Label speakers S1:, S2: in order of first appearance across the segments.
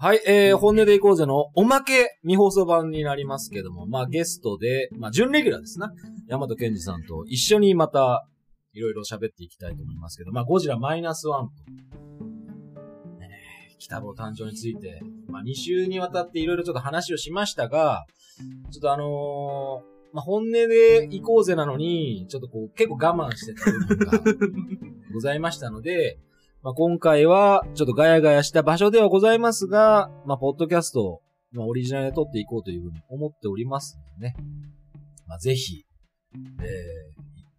S1: はい、えー、本音でいこうぜのおまけ未放送版になりますけども、まあゲストで、まあ準レギュラーですな。山戸健二さんと一緒にまた、いろいろ喋っていきたいと思いますけど、まあゴジラマイナスワンと、ねえ、北坊誕生について、まあ2週にわたっていろいろちょっと話をしましたが、ちょっとあのーまあ本音で行こうぜなのに、ちょっとこう結構我慢してた部分がございましたので、まあ、今回は、ちょっとガヤガヤした場所ではございますが、まあ、ポッドキャストを、まあ、オリジナルで撮っていこうというふうに思っておりますのでね。まあ、ぜひ、えー、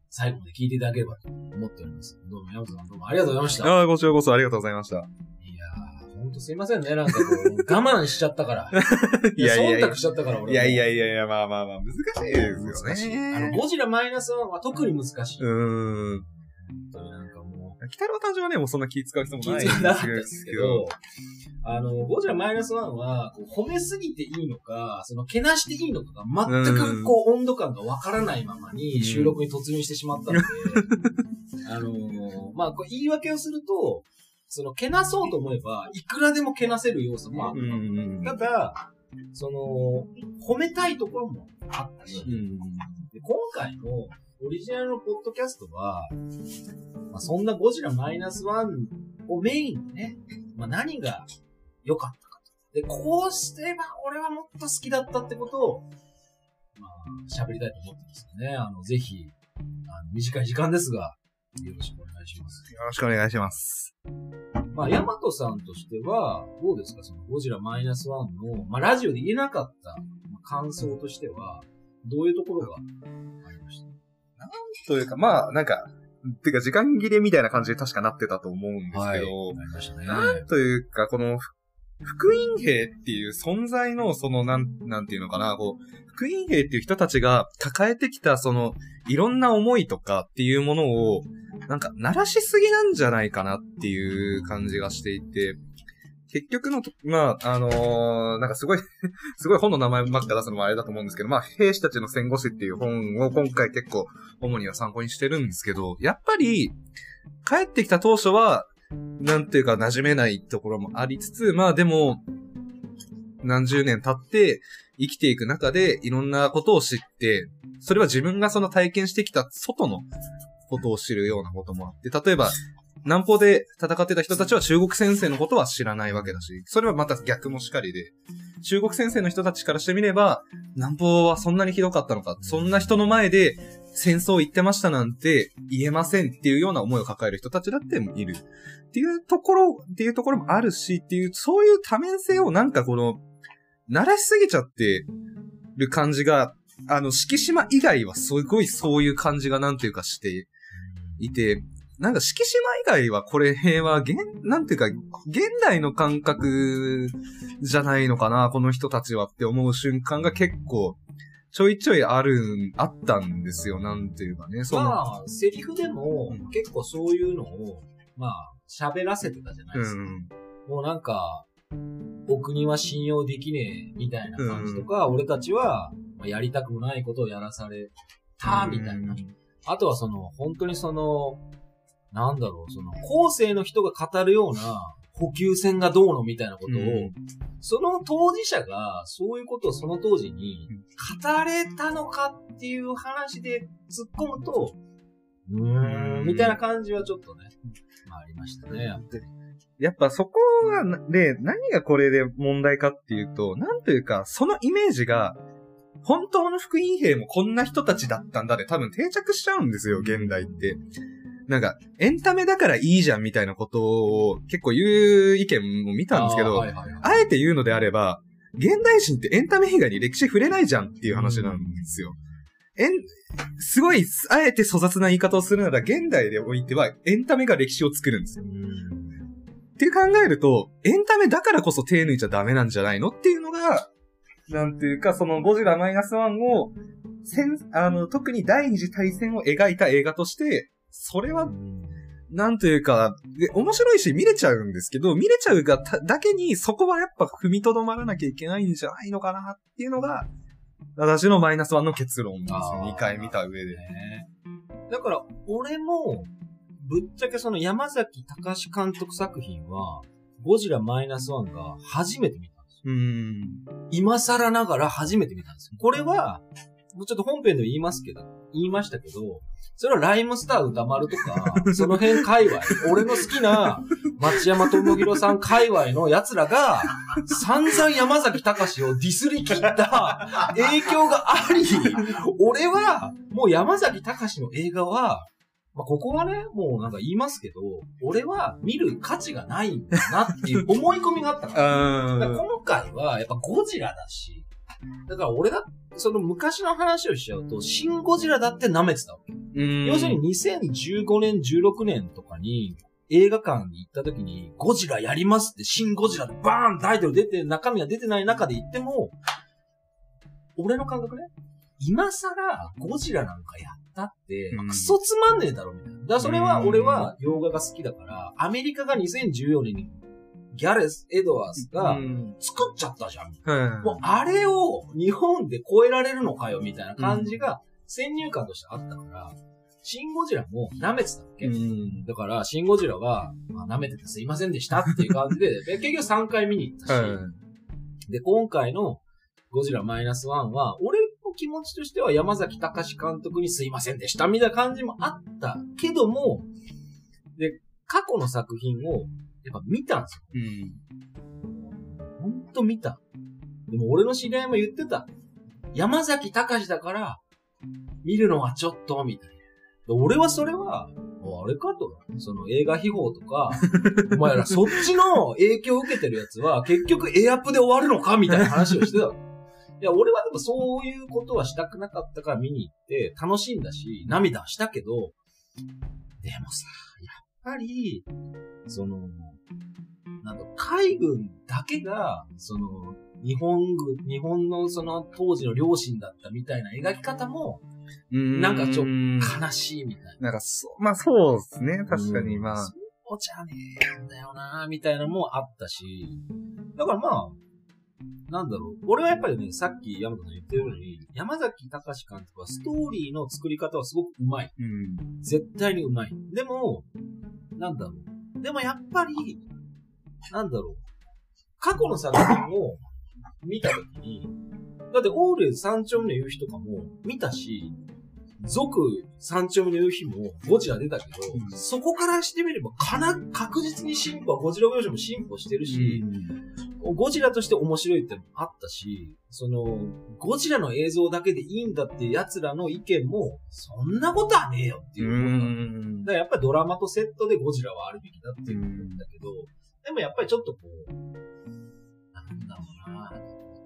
S1: 最後まで聞いていただければと思っております。どうも、山本さんどうもありがとうございました。いや
S2: ああ、こちらこそありがとうございました。
S1: ー、ほんとすいませんね。なんかこう、我慢しちゃったから。
S2: いやいやいや
S1: 忖度しちゃったから、俺も。
S2: いやいやいやいや、まあまあまあ、難しいですよ
S1: 難しい。あの、
S2: ね。
S1: ゴジラマイナスワンは特に難しい。
S2: うーん。北の誕生はね、もうそんな気使う人も
S1: 気
S2: ない
S1: づかなかったですけど、あの、ゴジラマイナスワンは、こう褒めすぎていいのか、その、けなしていいのかが全くこう、温度感がわからないままに
S2: うん
S1: 収録に突入してしまったので、あの、まあ、こう言い訳をすると、その、けなそうと思えば、いくらでもけなせる要素もあ
S2: う
S1: る。
S2: ん。
S1: ただ、その、褒めたいところもあったし、
S2: うん。
S1: で今回のオリジナルのポッドキャストは、まあ、そんなゴジラマイナスワンをメインにね、まあ、何が良かったかと。で、こうしてれば俺はもっと好きだったってことを、まあ、喋りたいと思ってますよね。あの、ぜひ、あの短い時間ですが、よろしくお願いします。
S2: よろしくお願いします。
S1: まあ、ヤマトさんとしては、どうですか？そのゴジラマイナスワンの、まあ、ラジオで言えなかったまあ感想としては、どういうところがありました？
S2: というか、まあ、なんか、てか時間切れみたいな感じで確かなってたと思うんですけど、
S1: なりましたね。
S2: なんというか、この、ふ福音兵っていう存在の、その、なん、なんていうのかな、こう、福音兵っていう人たちが抱えてきた、その、いろんな思いとかっていうものを、なんか、鳴らしすぎなんじゃないかなっていう感じがしていて、結局のと、まあ、あのーなんかすごい すごい本の名前ばっか出すのもあれだと思うんですけど、まあ、兵士たちの戦後史っていう本を今回結構、主には参考にしてるんですけど、やっぱり、帰ってきた当初は、なんていうか馴染めないところもありつつ、まあでも、何十年経って生きていく中でいろんなことを知って、それは自分がその体験してきた外のことを知るようなこともあって、例えば、南方で戦ってた人たちは中国先生のことは知らないわけだし、それはまた逆もしかりで、中国先生の人たちからしてみれば、南方はそんなにひどかったのか、そんな人の前で戦争行ってましたなんて言えませんっていうような思いを抱える人たちだっている。っていうところ、っていうところもあるし、っていう、そういう多面性をなんかこの、慣らしすぎちゃってる感じが、あの、敷島以外はすごいそういう感じがなんていうかしていて、なんか敷島以外はこれは、現、なんていうか、現代の感覚じゃないのかな、この人たちはって思う瞬間が結構、ちょいちょいある、あったんですよ、なんていうかね。その
S1: まあ、セリフでも
S2: うん
S1: 結構そういうのを、まあ、喋らせてたじゃないですか。
S2: うん。
S1: もうなんか、お国は信用できねえみたいな感じとか、俺たちはまあやりたくもないことをやらされたみたいな。あとはその、本当にその、なんだろう、その、後世の人が語るような補給船がどうのみたいなことを、
S2: うん
S1: その当事者がそういうことをその当時に語れたのかっていう話で突っ込むと、うーん、みたいな感じはちょっとね、まあありましたね。
S2: やっぱそこがな、で、何がこれで問題かっていうと、なんというか、そのイメージが、本当の福音兵もこんな人たちだったんだで多分定着しちゃうんですよ、現代って。なんか、エンタメだからいいじゃんみたいなことを結構言う意見も見たんですけど、
S1: あーはいはいはい
S2: あえて言うのであれば、現代人ってエンタメ以外に歴史触れないじゃんっていう話なんですよ。えん、すごい、あえて粗雑な言い方をするなら、現代でおいてはエンタメが歴史を作るんですよ。
S1: うん
S2: って考えると、エンタメだからこそ手抜いちゃダメなんじゃないのっていうのが、なんていうか、そのゴジラマイナスワンを、戦、あの、特に第二次大戦を描いた映画として、それは、なんというか、で、面白いし見れちゃうんですけど、見れちゃうがただけに、そこはやっぱ踏みとどまらなきゃいけないんじゃないのかなっていうのが、私のマイナスワンの結論ですよ。
S1: あー
S2: 2回見た上で。
S1: ねだから、俺も、ぶっちゃけその山崎隆監督作品は、ゴジラマイナスワンが初めて見たんですよ。
S2: うん。
S1: 今更ながら初めて見たんですよ。これは、もうちょっと本編でも言いますけど、言いましたけど、それはライムスター歌丸とか、その辺界隈、俺の好きな町山智博さん界隈の奴らが、散々山崎隆をディスり切った影響があり、俺は、もう山崎隆の映画は、まあ、ここはね、もうなんか言いますけど、俺は見る価値がないんだなっていう思い込みがあったから。だから
S2: あ
S1: 今回はやっぱゴジラだし、だから俺だ、その昔の話をしちゃうと、シン・ゴジラだって舐めてたわけ。
S2: うん。
S1: 要するに2015年、16年とかに映画館に行った時に、ゴジラやりますって、シン・ゴジラでバーンタイトル出て、中身が出てない中で言っても、俺の感覚ね、今更ゴジラなんかやったって、まあ
S2: うん
S1: クソつまんねえだろ、みたいな。だからそれは俺は洋画が好きだから、アメリカが2014年にギャレス・エドワーズが
S2: うん
S1: 作っちゃったじゃん。
S2: はい
S1: もうあれを日本で超えられるのかよ、みたいな感じが先入観としてあったから、シン・ゴジラも舐めてたわけ。
S2: うん。
S1: だから、シン・ゴジラは、まあ、舐めててすいませんでしたっていう感じで、で結局3回見に行ったし、
S2: はい。
S1: で、今回のゴジラマイナスワンは、俺の気持ちとしては山崎隆監督にすいませんでしたみたいな感じもあったけども、で、過去の作品をやっぱ見たんですよ。
S2: うん。
S1: ほんと見た。でも俺の知り合いも言ってた。山崎隆だから、見るのはちょっと、みたいな。で俺はそれは、あれかと。その映画秘宝とか、お前らそっちの影響を受けてるやつは、結局エアプで終わるのかみたいな話をしてたの。いや、俺はでもそういうことはしたくなかったから見に行って、楽しんだし、涙はしたけど、でもさ、やっぱり、その、なんだ、海軍だけが、その、日本軍、日本のその当時の両親だったみたいな描き方も
S2: うん
S1: なんかちょっ
S2: うん
S1: 悲しいみたいな。
S2: なんかそう、まあそうですね。確かにまあ。
S1: そうじゃねえんだよなみたいなのもあったし。だからまあ、なんだろう。俺はやっぱりね、さっき山田さん言ってるように、山崎隆監督はストーリーの作り方はすごくうまい。
S2: うん。
S1: 絶対にうまい。でも、なんだろう。でもやっぱり、なんだろう。過去の作品を見たときに、だってオーレ三丁目の夕日とかも見たし、続三丁目の夕日もゴジラ出たけど、
S2: うん
S1: そこからしてみればかな、確実に進歩は、ゴジラ描写も進歩してるし、ゴジラとして面白いってのもあったし、その、ゴジラの映像だけでいいんだっていう奴らの意見も、そんなことはねえよって
S2: う
S1: いう。
S2: ん
S1: だからやっぱりドラマとセットでゴジラはあるべきだっていうんだけど、でもやっぱりちょっとこう、なんだろうな、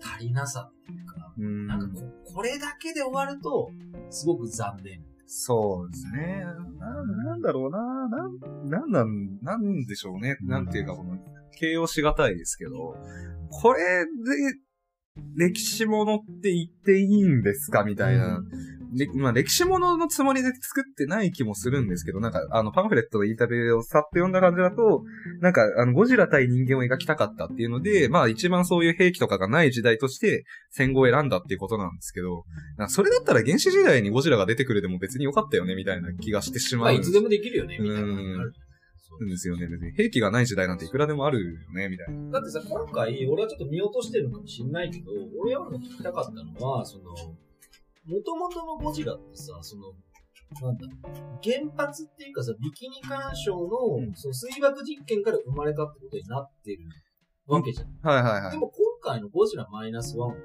S1: 足りなさっていうか、
S2: うん
S1: なんかここれだけで終わると、すごく残念。
S2: そうですね。な、なんだろうな。なん、なんなん、なんでしょうね。なんていうか、この、形容しがたいですけど、これで、歴史ものって言っていいんですか？みたいな。で、まあ、歴史もののつもりで作ってない気もするんですけど、なんか、あの、パンフレットのインタビューをさっと読んだ感じだと、なんか、あの、ゴジラ対人間を描きたかったっていうので、まあ、一番そういう兵器とかがない時代として、戦後を選んだっていうことなんですけど、それだったら原始時代にゴジラが出てくるでも別に良かったよね、みたいな気がしてし
S1: まあ、
S2: まうん
S1: いつでもできるよね、みたいなのがある。そう
S2: ですよね。別に兵器がない時代なんていくらでもあるよね、みたいな。
S1: だってさ、今回、俺はちょっと見落としてるのかもしんないけど、俺は聞きたかったのは、その、元々のゴジラってさ、その、なんだ原発っていうかさ、ビキニ干渉の、
S2: うん
S1: その水爆実験から生まれたってことになってるわけじゃん。
S2: はいはいはい。
S1: でも今回のゴジラマイナスワンって、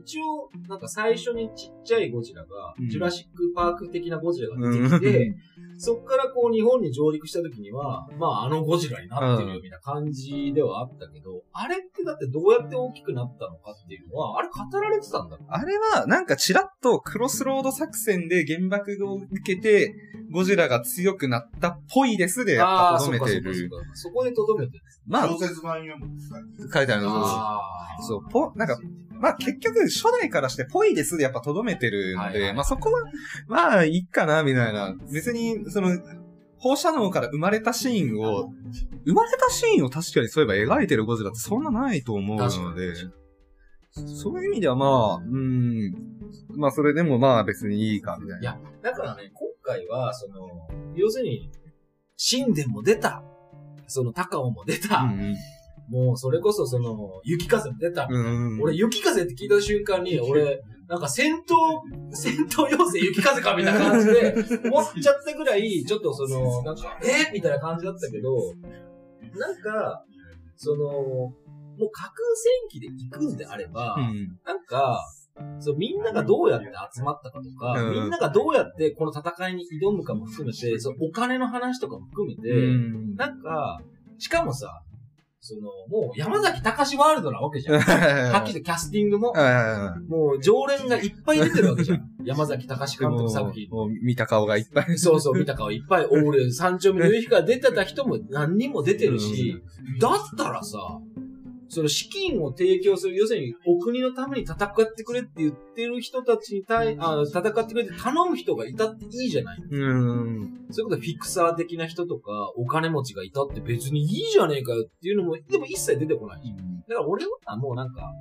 S1: 一応、なんか最初にちっちゃいゴジラが、
S2: うん
S1: ジュラシックパーク的なゴジラが出てきて、そっからこう日本に上陸した時には、まああのゴジラになってるよみたいな感じではあったけど、あれってだってどうやって大きくなったのかっていうのは、あれ語られてたんだろう
S2: あれは、なんかちらっとクロスロード作戦で原爆を受けて、ゴジラが強くなったっぽいですで、やっぱ
S1: ああ、そ
S2: 留めてる。
S1: か。そこで留めてる。
S2: まあ、
S3: 小説版読む
S2: 書いてあるの。
S1: ああ。
S2: そうぽなんかまあ結局、初代からしてぽいですでやっぱ留めてるので、
S1: はいはい
S2: まあそこは、まあいいかな、みたいな。別に、その、放射能から生まれたシーンを、生まれたシーンを確かにそういえば描いてるゴジラってそんなないと思うので、そういう意味ではまあ、うん、まあそれでもまあ別にいいか、みたいな。
S1: いや、だからね、今回は、その、要するに、神殿も出た、その高尾も出た、
S2: うん
S1: もうそれこそその、雪風も出た。
S2: うん。
S1: 俺、雪風って聞いた瞬間に、俺、なんか戦闘、戦闘要請雪風かみたいな感じで、思っちゃったぐらい、ちょっとその、なんか、え？みたいな感じだったけど、なんか、その、もう架空戦記で行くんであれば、
S2: うん。
S1: なんか、そう、みんながどうやって集まったかとか、
S2: うん
S1: みんながどうやってこの戦いに挑むかも含めて、そのお金の話とかも含めて、
S2: うん。
S1: なんか、しかもさ、その、もう山崎隆ワールドなわけじゃん。はっきりとキャスティングも、
S2: は
S1: もう常連がいっぱい出てるわけじゃん。山崎隆監督作品。
S2: もう見た顔がいっぱい。
S1: そうそう、見た顔いっぱい、俺、三丁目の夕日から出てた人も何人も出てるし、だったらさ、その資金を提供する、要するにお国のために戦ってくれって言ってる人たちに対、あ戦ってくれって頼む人がいたっていいじゃない
S2: うん。
S1: そういうことフィクサー的な人とか、お金持ちがいたって別にいいじゃねえかよっていうのも、でも一切出てこない。だから俺はもうなんか、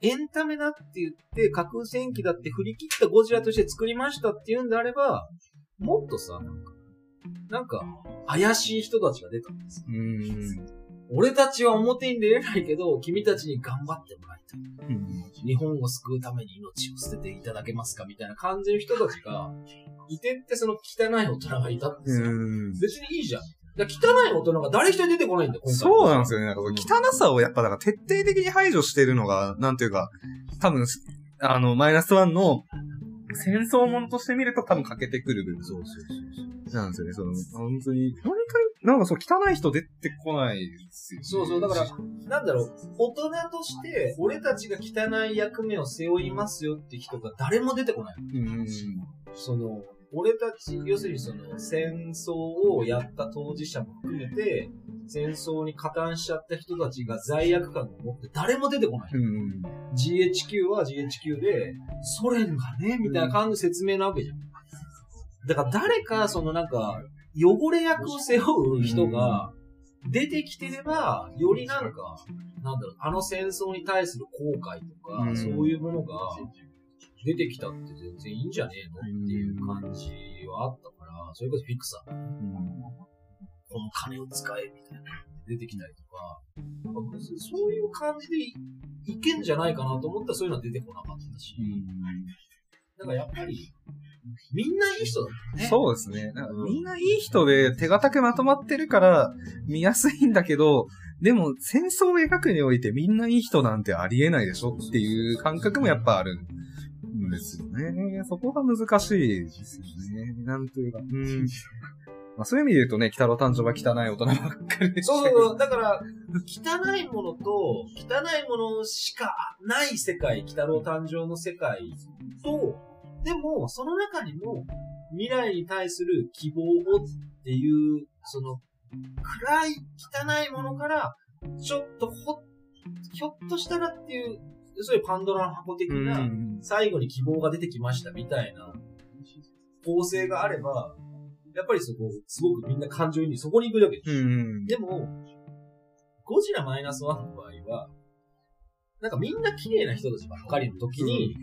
S1: エンタメだって言って、架空戦記だって振り切ったゴジラとして作りましたっていうんであれば、もっとさ、なんか、なんか、怪しい人たちが出たんです。
S2: うん。
S1: 俺たちは表に出れないけど、君たちに頑張ってもらいたい。
S2: うん。
S1: 日本を救うために命を捨てていただけますかみたいな感じの人たちが、いてってその汚い大人がいたんですよ。
S2: うん。
S1: 別にいいじゃん。汚い大人が誰一人出てこないんだよ。
S2: そうなんですよね。なんか汚さをやっぱだから徹底的に排除してるのが、なんていうか、多分、あの、マイナスワンの戦争ものとして見ると多分欠けてくる部分
S1: そうそうそう
S2: なんですよね。その、本当に、何かに、なんかそう、汚い人出てこないですよ、ね。
S1: そうそう、だから、なんだろう、大人として、俺たちが汚い役目を背負いますよって人が誰も出てこない。
S2: うん。
S1: その、俺たち、要するにその、戦争をやった当事者も含めて、戦争に加担しちゃった人たちが罪悪感を持って誰も出てこない。
S2: うん。
S1: GHQ は GHQ で、ソ連がね、みたいな感じの説明なわけじゃん。だから誰か、そのなんか、汚れ役を背負う人が出てきてれば、よりなんか、なんだろう、あの戦争に対する後悔とか、
S2: うん。
S1: そういうものが出てきたって全然いいんじゃねえのっていう感じはあったから、それこそフィクサー、この金を使えみたいな、出てきたりとか、そういう感じでいいけんじゃないかなと思ったらそういうのは出てこなかったし、だからやっぱり、みんないい人だね。
S2: そうですね。みんないい人で手堅くまとまってるから見やすいんだけど、でも戦争を描くにおいてみんないい人なんてありえないでしょっていう感覚もやっぱあるんですよね。そこが難しいですよね。なんというか。うん。まあ、そういう意味で言うとね、北郎誕生は汚い大人ばっかりでし
S1: そうそう、だから、汚いものと、汚いものしかない世界、鬼太郎誕生の世界と、でも、その中にも、未来に対する希望をっていう、その、暗い、汚いものから、ちょっとほ、ひょっとしたらっていう、そういうパンドラの箱的
S2: う
S1: な、
S2: ん。
S1: 最後に希望が出てきましたみたいな構成があれば、やっぱりそこ、すごくみんな感情にそこに行くわけです。
S2: うん。
S1: でも、ゴジラマイナスワンの場合は、なんかみんな綺麗な人たちばっかりの時に、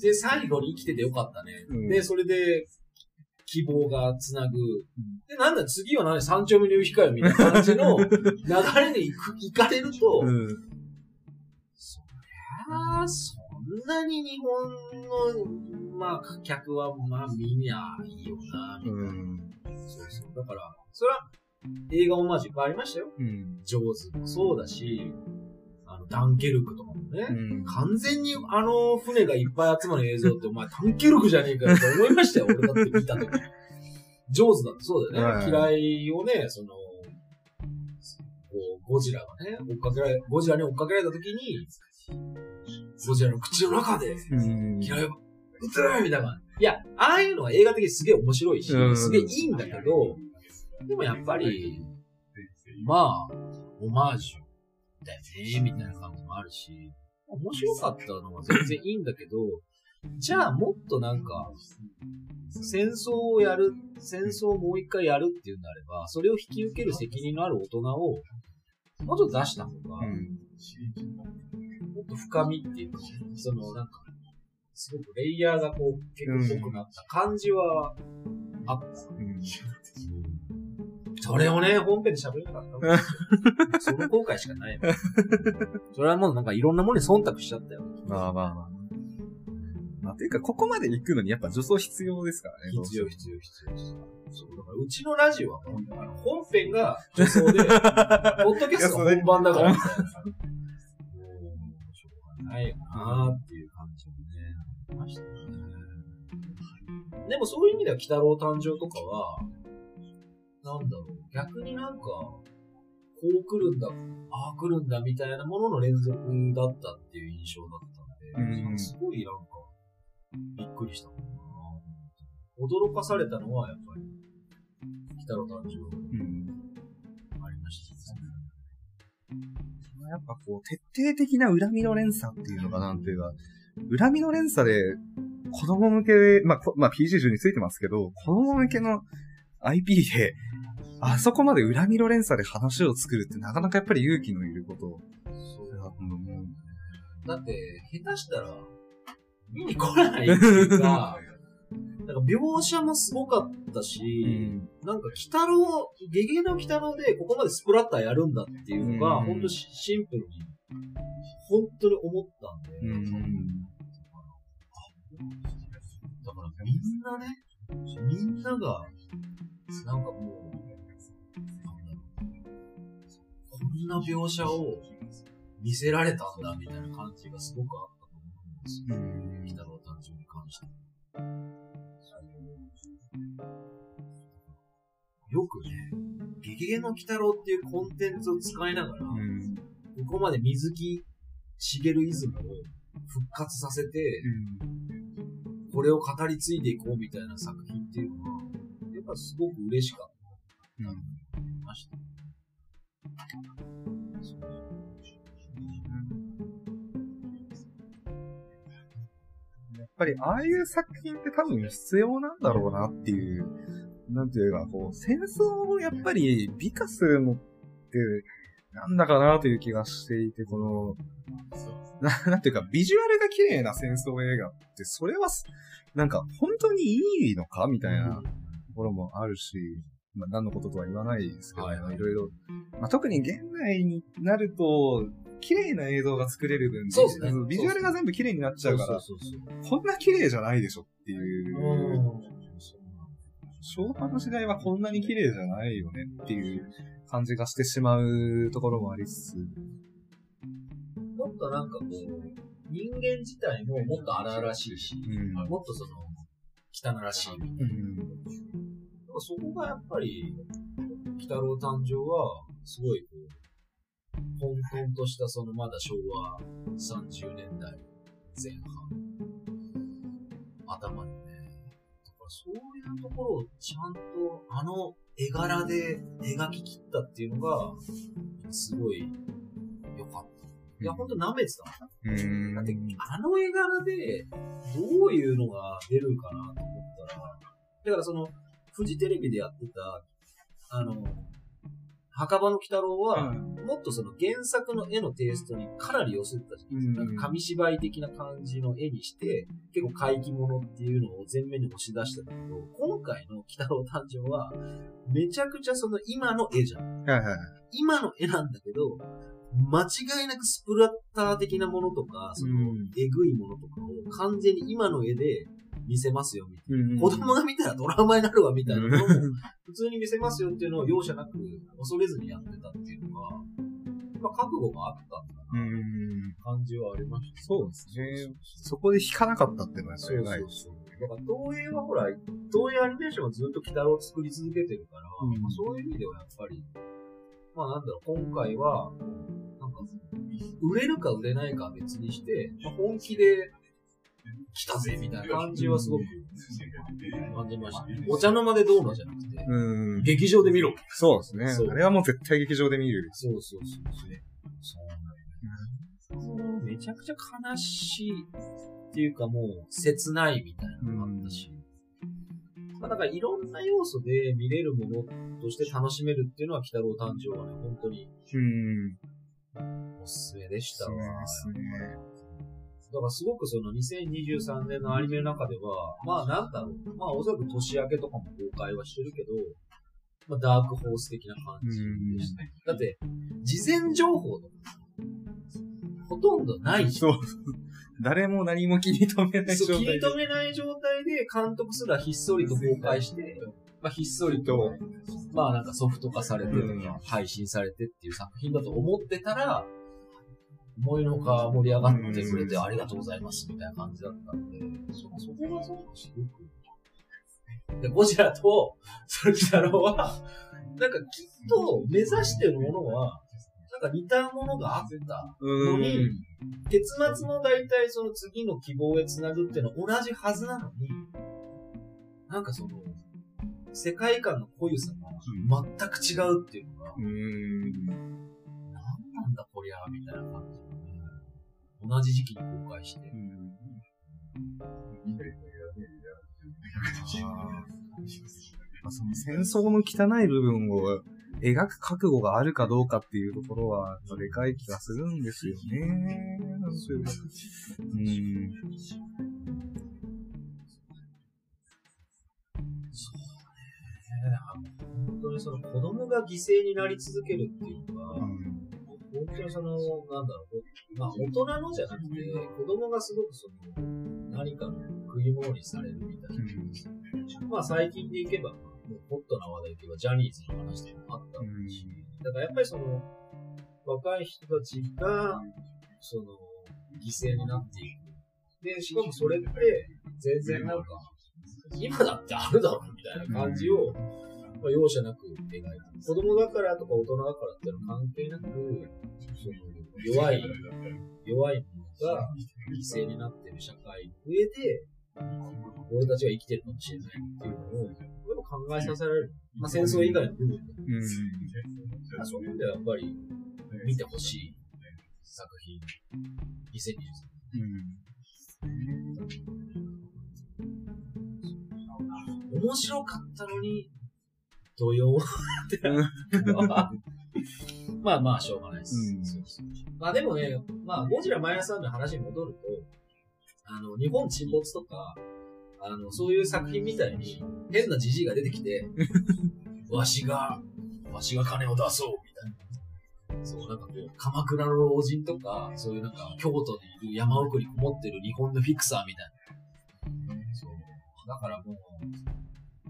S1: で、最後に生きててよかったね。
S2: うん
S1: で、それで、希望がつなぐ。で、なんだ、次は何？三丁目の夕日かよみたいな感じの流れに行く行かれると、
S2: うん。
S1: そりゃあ、そんなに日本の、まあ、客は、まあ、見にゃいいよな、みたいな。
S2: うん。
S1: そうそう。だから、それは、映画オマージュいっぱいありましたよ。
S2: うん。
S1: ジョーズもそうだし、あの、ダンケルクとかもね。
S2: うん。
S1: 完全にあの船がいっぱい集まる映像って、お前ダンケルクじゃねえかよって思いましたよ、俺だって見た時。ジョーズだってそうだよね。
S2: はい
S1: 嫌いをね、その、こう、ゴジラがね、追っかけられ、ゴジラに追っかけられた時に、ゴジラの口の中で、
S2: うん。
S1: 嫌いを、撃つみたいな。いや、ああいうのは映画的にすげえ面白いし、
S2: うん
S1: すげえいいんだけど、でもやっぱり、まあ、オマージュだよね、みたいな感じもあるし、面白かったのは全然いいんだけど、じゃあもっとなんか、戦争をやる、戦争をもう一回やるっていうんであれば、それを引き受ける責任のある大人を、もうちょっと出した方が、
S2: うん。
S1: もっと深みっていうか、そのなんか、すごくレイヤーがこう、結構濃くなった感じはあった。
S2: うん。
S1: ちそれをね、本編で喋れなかった その後悔しかないもん。それはもうなんかいろんなものに忖度しちゃったよ。
S2: まあまあまあ。まあ、ていうか、ここまで行くのにやっぱ助走必要ですからね。
S1: 必要、必要、必要。そう、だからうちのラジオはもう、あの本編が女装で、ポッドキャストが本番だから。もう、しょうがないよなーっていう感じもね、ありましたね。でもそういう意味では、鬼太郎誕生とかは、なんだろう、逆になんか、こう来るんだ、ああ来るんだみたいなものの連続だったっていう印象だったんで、
S2: うん
S1: すごいなんか、びっくりしたもんな。驚かされたのはやっぱり、鬼太郎誕生
S2: うん。
S1: ありましたね。
S2: やっぱこう、徹底的な恨みの連鎖っていうのかなんていうか、恨みの連鎖で、子供向けで、まあ、こまあ、PG10 についてますけど、子供向けの IP で、あそこまで恨みの連鎖で話を作るってなかなかやっぱり勇気のいること
S1: そう
S2: だと思う。
S1: だって、下手したら、見に来ないっていうか、なんか描写もすごかったし、なんか、鬼太郎、ゲゲの鬼太郎でここまでスプラッターやるんだっていうのが、
S2: うん
S1: ほんとシシンプルに、本当に思ったんで、
S2: うん。
S1: だからみんなね、みんなが、なんかもう、んな描写を見せられたんだみたいな感じがすごくあったと思うんですよ。
S2: うん
S1: 鬼太郎誕生に関して。よくね、ゲゲゲの鬼太郎っていうコンテンツを使いながら、
S2: うん。
S1: ここまで水木しげるイズムを復活させて、これを語り継いでいこうみたいな作品っていうのは、やっぱすごく嬉しかった。ました。
S2: ぱり、ああいう作品って多分必要なんだろうなっていう、なんていうか、こう、戦争をやっぱり美化するのって、なんだかなという気がしていて、この、ななんていうか、ビジュアルが綺麗な戦争映画って、それはす、なんか、本当にいいのかみたいなところもあるし、まあ、何のこととは言わないですけど、
S1: はい
S2: ろいろ。まあ、特に現代になると、綺麗な映像が作れる分、
S1: そうですね。
S2: ビジュアルが全部綺麗になっちゃうから、
S1: そうそうそう
S2: こんな綺麗じゃないでしょってい
S1: そう。
S2: う、昭和の時代はこんなに綺麗じゃないよねっていう感じがしてしまうところもありつつ、
S1: もっとなんかこう、人間自体ももっと荒々しいし、
S2: うん。
S1: もっとその、汚らしい。みたい
S2: うん
S1: な。そこがやっぱり、鬼太郎誕生は、すごいこう、混沌としたそのまだ昭和30年代前半、頭にね、だからそういうところをちゃんとあの絵柄で描き切ったっていうのが、すごい良かった。いや、ほんと舐めてたもん。だって、あの絵柄で、どういうのが出るかなと思ったら、だからその、フジテレビでやってた、あの、墓場の鬼太郎は、もっとその原作の絵のテイストにかなり寄せてたじゃないですか。
S2: うん
S1: なんか紙芝居的な感じの絵にして、結構怪奇物っていうのを前面に押し出してたけど、今回の鬼太郎誕生は、めちゃくちゃその今の絵じゃん。
S2: はいはい。
S1: 今の絵なんだけど、間違いなくスプラッター的なものとか、その、
S2: うん
S1: えぐいものとかを完全に今の絵で見せますよ、みたいな。
S2: うん
S1: 子供が見たらトラウマになるわ、みたいなものも
S2: うん
S1: 普通に見せますよっていうのを容赦なく恐れずにやってたっていうのが、まあ、覚悟があったんだな、
S2: うん
S1: 感じはありました。
S2: そうですね。そこで引かなかったっていうのはやっぱりない。
S1: そう。だから東映はほら、東映アニメーションはずっと鬼太郎を作り続けてるから、
S2: うん
S1: まあ、そういう意味ではやっぱり、まあなんだろう、今回は、なんか、売れるか売れないかは別にして、まあ、本気で来たぜみたいな感じはすごく感じましたね。お茶の間でどうのじゃなくて、
S2: うん。
S1: 劇場で見ろ。
S2: そうですね。あれはもう絶対劇場で見る。
S1: そうそうそうそう。そう。めちゃくちゃ悲しいっていうかもう切ないみたいなのがあったし。まあだからいろんな要素で見れるものとして楽しめるっていうのは、北郎誕生はね、本当に
S2: うん。
S1: おすすめでしたわ。
S2: そうですね。
S1: だからすごくその2023年のアニメの中では、まあなんだろう、まあおそらく年明けとかも公開はしてるけど、まあ、ダークホース的な感じでした。だって、事前情報とか、ほとんどないじゃん
S2: そう。誰も何も気に留めない状
S1: そう、気に
S2: 態で。
S1: 留めない状態で監督すらひっそりと公開して、まあ、ひっそりと、まあなんかソフト化されてと配信されてっていう作品だと思ってたら、思いのほか盛り上がってくれてありがとうございますみたいな感じだったんで、そそこがすごく。で、ゴジラと、それ太郎は、なんかきっと目指してるものは、なんか似たものがあった。
S2: う
S1: のに
S2: ん。
S1: 結末の大体その次の希望へつなぐっていうのは同じはずなのに、なんかその、世界観の濃ゆさが全く違うっていうのが、
S2: うん。
S1: なんなんだこりゃ、みたいな感じで、同じ時期に公開して。
S2: まあその戦争の汚い部分を描く覚悟があるかどうかっていうところは、でかい気がするんですよね。なんていうかうん。
S1: 本当にその子供が犠牲になり続けるっていうのが、
S2: うん
S1: 本当にその、なんだろう、まあ大人のじゃなくて、子供がすごくその、何かの食い物にされるみたいな。まあ最近でいけば、もうホットな話題でいけば、ジャニーズの話とかもあったし、だからやっぱりその、若い人たちが、その、犠牲になっていく。で、しかもそれって、全然なんか、今だってあるだろうみたいな感じを、まあ、容赦なく描いて子供だからとか大人だからっていうのは関係なく、その弱い、弱いものが犠牲になってる社会の上で、俺たちが生きてるかもしれないっていうのを、考えさせられる。まあ、戦争以外の部分でも。まあ、そういう意味ではやっぱり見てほしい作品、2023面白かったのに、土曜って まあまあ、しょうがないです。
S2: うん。
S1: そうそう。まあでもね、まあ、ゴジラマイナスワンの話に戻ると、あの、日本沈没とか、あの、そういう作品みたいに、変なじじいが出てきて、わしが、わしが金を出そう、みたいな。そう、なんかこう、鎌倉の老人とか、そういうなんか、京都にいる山奥にこもってる日本のフィクサーみたいな。そう。だからもう、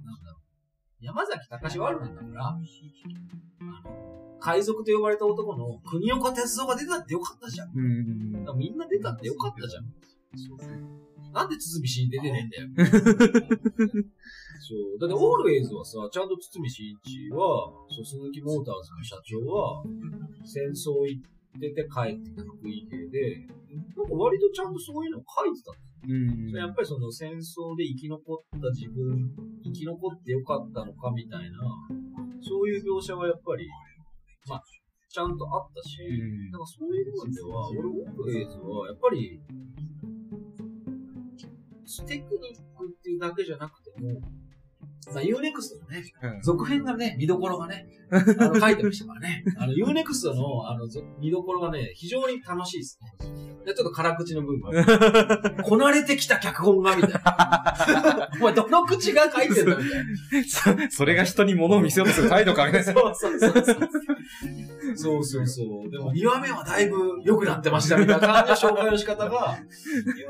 S1: なんだろう。山崎隆ワールドなんだから、あの、海賊と呼ばれた男の国岡哲夫が出たってよかったじゃん。
S2: うん。
S1: みんな出たってよかったじゃん。なんで堤真一出てねえんだよ。そう。だって、オールウェイズはさ、ちゃんと堤真一は、そう鈴木モーターズの社長は、戦争行ってて帰ってきた福井系で、なんか割とちゃんとそういうの書いてた
S2: うん。
S1: やっぱりその戦争で生き残った自分、生き残ってよかったのかみたいな、そういう描写はやっぱり、まあ、ちゃんとあったし、
S2: うん
S1: なんかそういう部分では、俺、オールウェイズは、やっぱり、テクニックっていうだけじゃなくても、まあ、UNEXT のね、
S2: うん
S1: 続編がね、見どころがね、あの、書いてましたからね。あの、UNEXT の、あの、ぞ見どころがね、非常に楽しいですね。で、ちょっと辛口の部分。こなれてきた脚本が、みたいな。お前、どの口が書いてんだ、みたいな。
S2: そそれが人に物を見せようとする態度かね。
S1: そうそうそうそう。そうそうそう。でも、2話目はだいぶ良くなってましたみたいな感じの紹介の仕方が、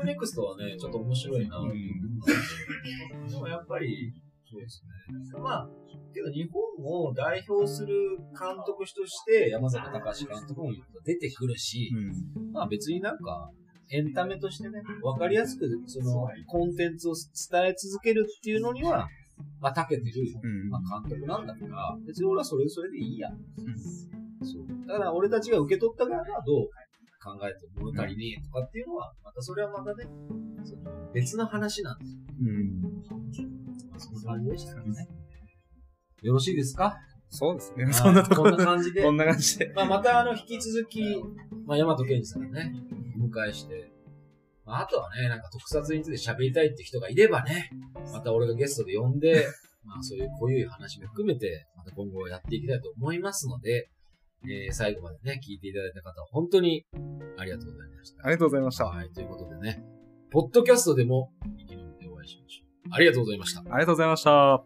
S1: UNEXT はね、ちょっと面白いな。でもやっぱり、そうですね。まあ、けど日本を代表する監督として、山崎隆監督も出てくるし、まあ別になんか、エンタメとしてね、わかりやすく、その、コンテンツを伝え続けるっていうのには、まあ、長けてる、
S2: うん
S1: まあ、監督なんだから、別に俺はそれそれでいいや。そう。だから俺たちが受け取った側がどう考えて物足りねえとかっていうのは、またそれはまたね、その別の話なんですよ。
S2: うん。
S1: まあそんな感じでしたからね。よろしいですか？
S2: そうですね。そんなとこ
S1: こん
S2: ろ
S1: な感じで
S2: こ。んな感じで。
S1: まあ、またあの、引き続き、まあ、大和健二さんをね、お迎えして、まあ、あとはね、なんか特撮について喋りたいって人がいればね、また俺がゲストで呼んで、まあ、そういう濃ゆい話も含めて、また今後やっていきたいと思いますので、えー、最後までね、聞いていただいた方、本当にありがとうございました。
S2: ありがとうございました。
S1: はい、ということでね、ポッドキャストでも生き延びてお会いしましょう。ありがとうございました。
S2: ありがとうございました。